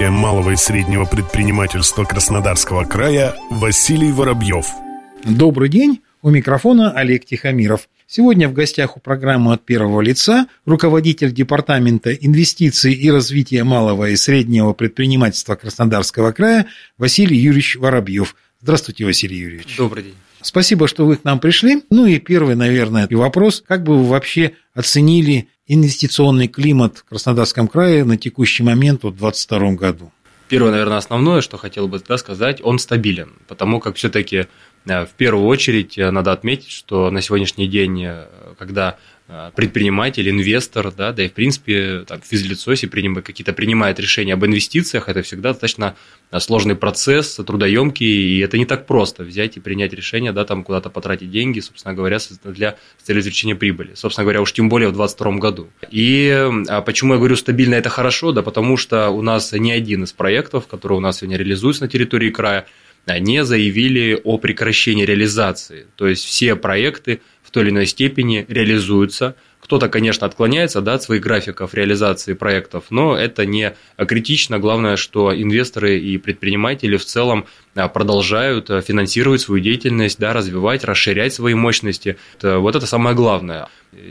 малого и среднего предпринимательства Краснодарского края Василий Воробьев. Добрый день, у микрофона Олег Тихомиров. Сегодня в гостях у программы «От первого лица» руководитель Департамента инвестиций и развития малого и среднего предпринимательства Краснодарского края Василий Юрьевич Воробьев. Здравствуйте, Василий Юрьевич. Добрый день. Спасибо, что вы к нам пришли. Ну и первый, наверное, вопрос. Как бы вы вообще оценили инвестиционный климат в Краснодарском крае на текущий момент в 2022 году? Первое, наверное, основное, что хотел бы да, сказать, он стабилен, потому как все-таки э, в первую очередь э, надо отметить, что на сегодняшний день, э, когда предприниматель, инвестор, да, да и в принципе там, физлицо, если приним, какие-то принимает решения об инвестициях, это всегда достаточно э, сложный процесс, трудоемкий, и это не так просто взять и принять решение, да, там куда-то потратить деньги, собственно говоря, для целью извлечения прибыли. Собственно говоря, уж тем более в 2022 году. И а почему я говорю стабильно это хорошо, да потому что у нас не один из проектов, которые у нас сегодня реализуются на территории края, не заявили о прекращении реализации. То есть все проекты той или иной степени реализуются. Кто-то, конечно, отклоняется да, от своих графиков реализации проектов, но это не критично. Главное, что инвесторы и предприниматели в целом а, продолжают а, финансировать свою деятельность, да, развивать, расширять свои мощности. Вот это самое главное.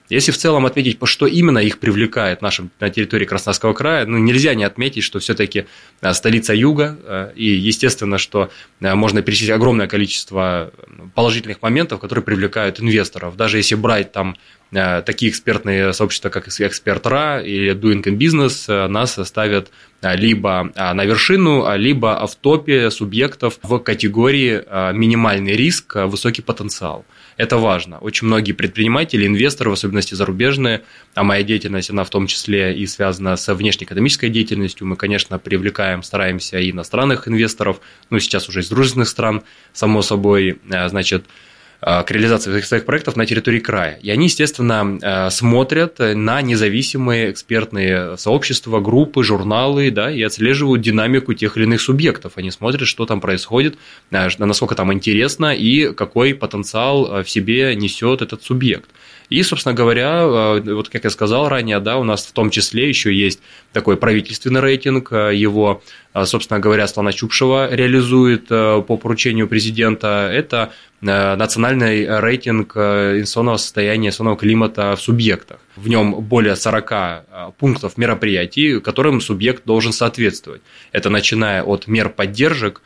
Если в целом отметить, по что именно их привлекает нашим, на территории Краснодарского края, ну, нельзя не отметить, что все-таки а, столица юга, а, и естественно, что а, можно перечислить огромное количество положительных моментов, которые привлекают инвесторов. Даже если брать там такие экспертные сообщества, как Эксперт.ра или Doing in Business, нас ставят либо на вершину, либо в топе субъектов в категории минимальный риск, высокий потенциал. Это важно. Очень многие предприниматели, инвесторы, в особенности зарубежные, а моя деятельность, она в том числе и связана с внешнеэкономической деятельностью. Мы, конечно, привлекаем, стараемся и иностранных инвесторов, ну, сейчас уже из дружественных стран, само собой, э, значит, к реализации своих проектов на территории края. И они, естественно, э, смотрят на независимые экспертные сообщества, группы, журналы, да, и отслеживают динамику тех или иных субъектов. Они смотрят, что там происходит, э, насколько там интересно и какой потенциал в себе несет этот субъект. И, собственно говоря, вот как я сказал ранее, да, у нас в том числе еще есть такой правительственный рейтинг, его, собственно говоря, Слана Чупшева реализует по поручению президента. Это Э, национальный рейтинг э, инвестиционного состояния, инвестиционного климата в субъектах. В нем более 40 э, пунктов мероприятий, которым субъект должен соответствовать. Это начиная от мер поддержек,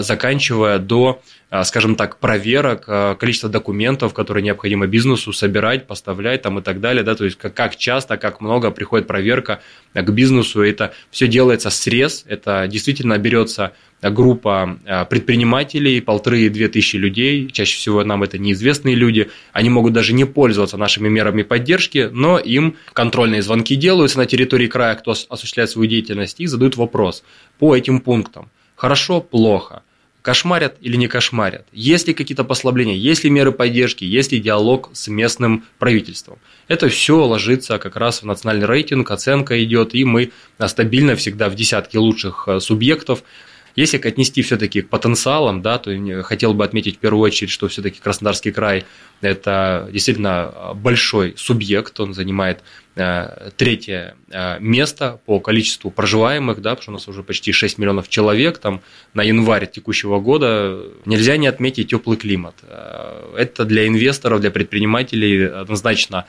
заканчивая до, скажем так, проверок, количества документов, которые необходимо бизнесу собирать, поставлять там и так далее, да, то есть как часто, как много приходит проверка к бизнесу, это все делается срез, это действительно берется группа а, предпринимателей, полторы-две тысячи людей, чаще всего нам это неизвестные люди, они могут даже не пользоваться нашими мерами поддержки, но им контрольные звонки делаются на территории края, кто осуществляет свою деятельность, и задают вопрос по этим пунктам. Хорошо, плохо. Кошмарят или не кошмарят? Есть ли какие-то послабления? Есть ли меры поддержки? Есть ли диалог с местным правительством? Это все ложится как раз в национальный рейтинг, оценка идет, и мы стабильно всегда в десятке лучших э, субъектов если отнести все-таки к потенциалам, да, то хотел бы отметить в первую очередь, что все-таки Краснодарский край – это действительно большой субъект, он занимает третье э, место по количеству проживаемых, да, потому что у нас уже почти 6 миллионов человек, там на январь текущего года нельзя не отметить теплый климат. Э, это для инвесторов, для предпринимателей однозначно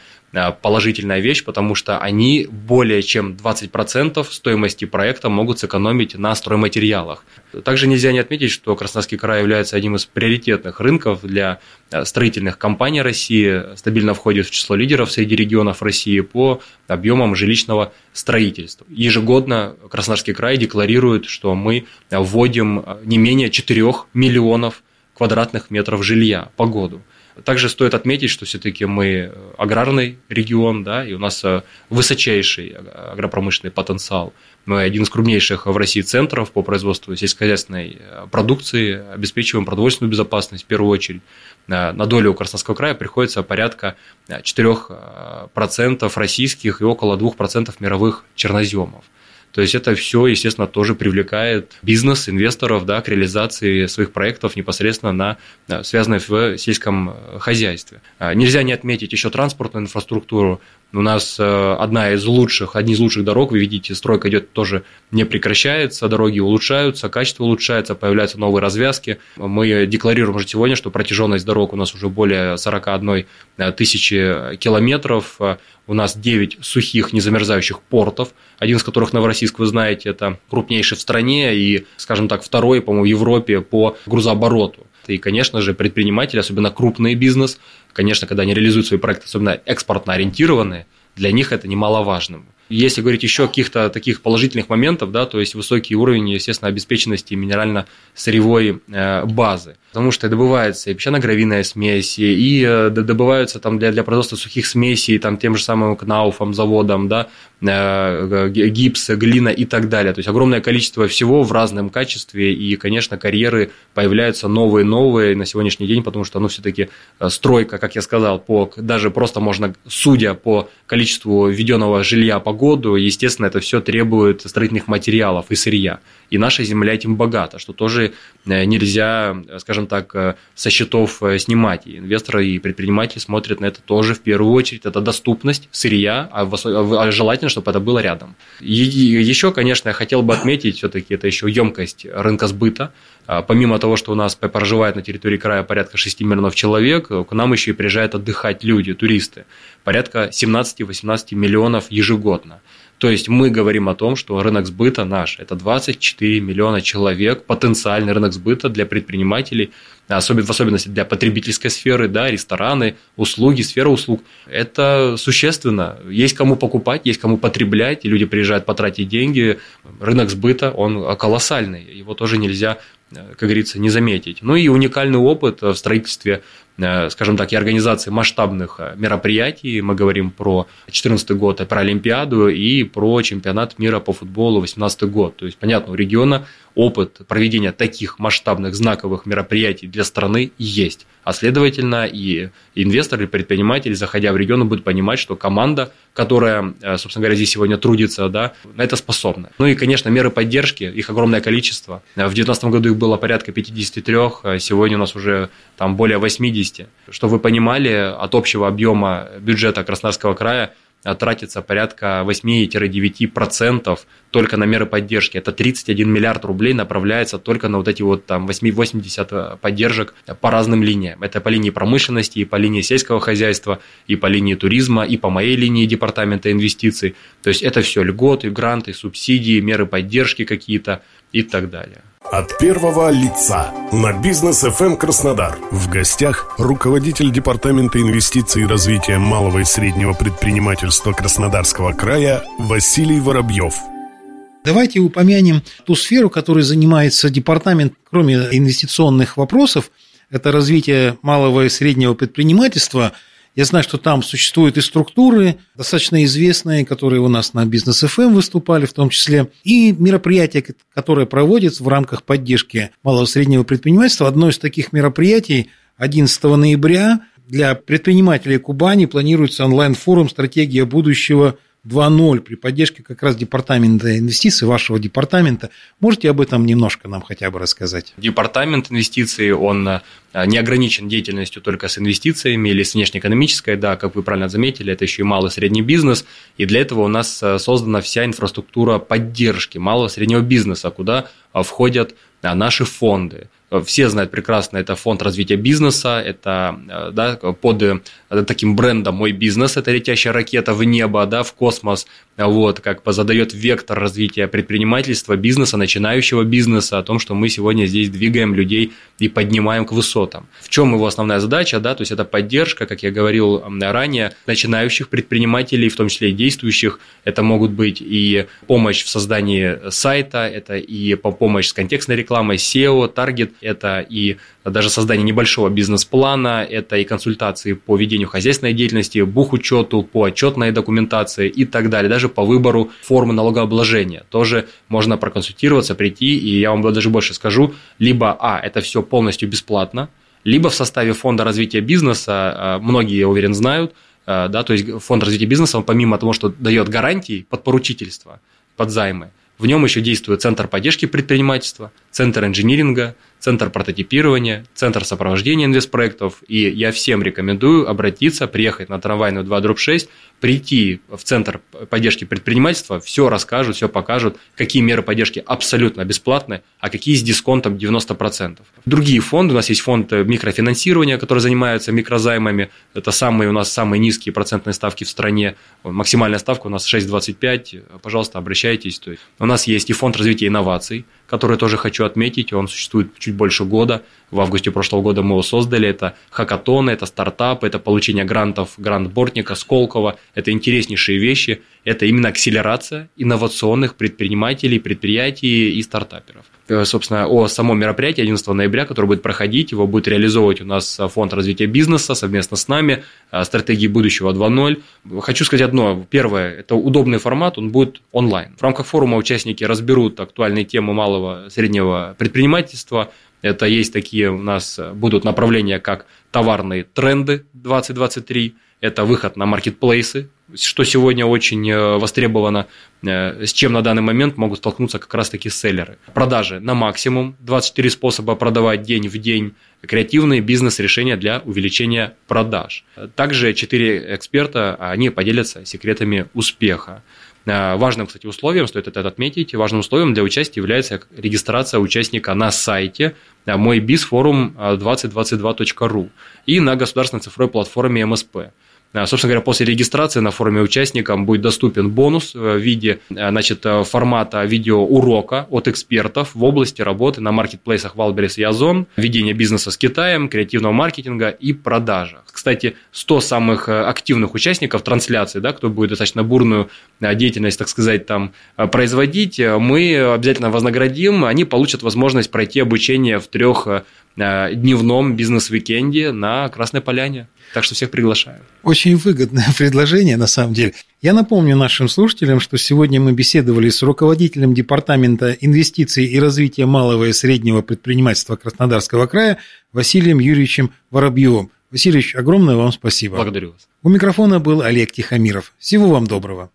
положительная вещь, потому что они более чем 20% стоимости проекта могут сэкономить на стройматериалах. Также нельзя не отметить, что Краснодарский край является одним из приоритетных рынков для строительных компаний России, стабильно входит в число лидеров среди регионов России по объемам жилищного строительства. Ежегодно Краснодарский край декларирует, что мы вводим не менее 4 миллионов квадратных метров жилья по году. Также стоит отметить, что все-таки мы аграрный регион, да, и у нас высочайший агропромышленный потенциал. Мы один из крупнейших в России центров по производству сельскохозяйственной продукции, обеспечиваем продовольственную безопасность в первую очередь. На долю Краснодарского края приходится порядка 4% российских и около 2% мировых черноземов. То есть это все, естественно, тоже привлекает бизнес, инвесторов да, к реализации своих проектов непосредственно на связанные в сельском э, хозяйстве. А, нельзя не отметить еще транспортную инфраструктуру. У нас э, одна из лучших, одни из лучших дорог, вы видите, стройка идет тоже не прекращается, дороги улучшаются, качество улучшается, появляются новые развязки. Мы декларируем уже сегодня, что протяженность дорог у нас уже более 41 э, тысячи километров. У нас 9 сухих незамерзающих портов, один из которых Новороссийск, вы знаете, это крупнейший в стране и, скажем так, второй, по-моему, в Европе по грузообороту. И, конечно же, предприниматели, особенно крупный бизнес, конечно, когда они реализуют свои проекты, особенно экспортно ориентированные, для них это немаловажно. Если говорить еще о каких-то таких положительных моментов, да, то есть высокий уровень, естественно, обеспеченности минерально-сырьевой э, базы. Потому что добывается и песчано-гравийная смесь, и э, добываются там для, для производства сухих смесей, там тем же самым Кнауфом, заводом, да, э, гипс, глина и так далее. То есть огромное количество всего в разном качестве, и, конечно, карьеры появляются новые-новые на сегодняшний день, потому что, ну, все-таки стройка, как я сказал, по, даже просто можно, судя по количеству введенного жилья по году, естественно, это все требует строительных материалов и сырья. И наша земля этим богата, что тоже э, нельзя, скажем так, э, со счетов э, снимать. И инвесторы и предприниматели смотрят на это тоже в первую очередь. Это доступность сырья, а, а желательно, чтобы это было рядом. И еще, конечно, я хотел бы отметить все-таки это еще емкость рынка сбыта. А, помимо того, что у нас проживает на территории края порядка 6 миллионов человек, к нам еще и приезжают отдыхать люди, туристы. Порядка 17-18 миллионов ежегодно. То есть мы говорим о том, что рынок сбыта наш – это 24 миллиона человек, потенциальный рынок сбыта для предпринимателей, особенно, в особенности для потребительской сферы, да, рестораны, услуги, сфера услуг. Это существенно. Есть кому покупать, есть кому потреблять, и люди приезжают потратить деньги. Рынок сбыта, он колоссальный, его тоже нельзя Э, как говорится, не заметить. Ну и уникальный опыт в строительстве, э, скажем так, и организации масштабных э, мероприятий. Мы говорим про 2014 год, про Олимпиаду и про чемпионат мира по футболу 2018 год. То есть, понятно, у региона опыт проведения таких масштабных знаковых мероприятий для страны есть. А следовательно, и инвестор, и предприниматель, заходя в регион, будет понимать, что команда, которая, собственно говоря, здесь сегодня трудится, да, на это способна. Ну и, конечно, меры поддержки, их огромное количество. В 2019 году их было порядка 53, а сегодня у нас уже там более 80. Что вы понимали, от общего объема бюджета Краснодарского края тратится порядка 8-9% только на меры поддержки. Это 31 миллиард рублей направляется только на вот эти вот там 8-80 поддержек по разным линиям. Это по линии промышленности, и по линии сельского хозяйства, и по линии туризма, и по моей линии департамента инвестиций. То есть это все льготы, гранты, субсидии, меры поддержки какие-то и так далее. От первого лица на бизнес FM эм Краснодар. В гостях руководитель департамента инвестиций и развития малого и среднего предпринимательства Краснодарского края Василий Воробьев. Давайте упомянем ту сферу, которой занимается департамент, кроме инвестиционных вопросов, это развитие малого и среднего предпринимательства – я знаю, что там существуют и структуры, достаточно известные, которые у нас на бизнес FM выступали в том числе, и мероприятия, которые проводятся в рамках поддержки малого и среднего предпринимательства. Одно из таких мероприятий 11 ноября для предпринимателей Кубани планируется онлайн-форум «Стратегия будущего 2.0 при поддержке как раз департамента инвестиций, вашего департамента. Можете об этом немножко нам хотя бы рассказать? Департамент инвестиций, он э, не ограничен деятельностью только с инвестициями или с внешнеэкономической, да, как вы правильно заметили, это еще и малый и средний бизнес, и для этого у нас э, создана вся инфраструктура поддержки малого и среднего бизнеса, куда входят наши фонды, все знают прекрасно, это фонд развития бизнеса, это э, да, под э, таким брендом «Мой бизнес», это летящая ракета в небо, да, в космос. Вот, как бы задает вектор развития предпринимательства, бизнеса, начинающего бизнеса, о том, что мы сегодня здесь двигаем людей и поднимаем к высотам. В чем его основная задача, да, то есть это поддержка, как я говорил ранее, начинающих предпринимателей, в том числе и действующих, это могут быть и помощь в создании сайта, это и помощь с контекстной рекламой, SEO, таргет, это и даже создание небольшого бизнес-плана, это и консультации по ведению хозяйственной деятельности, бухучету, по отчетной документации и так далее, даже по выбору формы налогообложения. Тоже можно проконсультироваться, прийти, и я вам даже больше скажу, либо, а, это все полностью бесплатно, либо в составе фонда развития бизнеса, а, многие, я уверен, знают, а, да, то есть фонд развития бизнеса, он помимо того, что дает гарантии под поручительство, под займы, в нем еще действует Центр поддержки предпринимательства, Центр инжиниринга, Центр прототипирования, Центр сопровождения инвестпроектов. И я всем рекомендую обратиться, приехать на трамвайную 2 дробь 6, прийти в Центр поддержки предпринимательства, все расскажут, все покажут, какие меры поддержки абсолютно бесплатны, а какие с дисконтом 90%. Другие фонды, у нас есть фонд микрофинансирования, который занимается микрозаймами, это самые у нас самые низкие процентные ставки в стране, максимальная ставка у нас 6,25, пожалуйста, обращайтесь. У нас есть и фонд развития инноваций, который тоже хочу отметить, он существует чуть больше года. В августе прошлого года мы его создали. Это хакатоны, это стартапы, это получение грантов грант Бортника, Сколково. Это интереснейшие вещи. Это именно акселерация инновационных предпринимателей, предприятий и стартаперов. Э, собственно, о самом мероприятии 11 ноября, которое будет проходить, его будет реализовывать у нас Фонд развития бизнеса совместно с нами, э, стратегии будущего 2.0. Хочу сказать одно. Первое, это удобный формат, он будет онлайн. В рамках форума участники разберут актуальные темы малого среднего предпринимательства, это есть такие у нас будут направления, как товарные тренды 2023, это выход на маркетплейсы, что сегодня очень э, востребовано, э, с чем на данный момент могут столкнуться как раз-таки селлеры. Продажи на максимум, 24 способа продавать день в день, креативные бизнес-решения для увеличения продаж. Также 4 эксперта, они поделятся секретами успеха. Э, важным, кстати, условием, стоит это отметить, важным условием для участия является регистрация участника на сайте мой bizforum 2022.ru и на государственной цифровой платформе МСП. А, собственно говоря, после регистрации на форуме участникам будет доступен бонус э, в виде э, значит, э, формата видеоурока от экспертов в области работы на маркетплейсах Wildberries и Озон, ведения бизнеса с Китаем, креативного маркетинга и продажах. Кстати, 100 самых активных участников трансляции, да, кто будет достаточно бурную деятельность, так сказать, там производить, мы обязательно вознаградим, они получат возможность пройти обучение в трех дневном бизнес-викенде на Красной Поляне. Так что всех приглашаю. Очень выгодное предложение, на самом деле. Я напомню нашим слушателям, что сегодня мы беседовали с руководителем Департамента инвестиций и развития малого и среднего предпринимательства Краснодарского края Василием Юрьевичем Воробьевым. Васильевич, огромное вам спасибо. Благодарю вас. У микрофона был Олег Тихомиров. Всего вам доброго.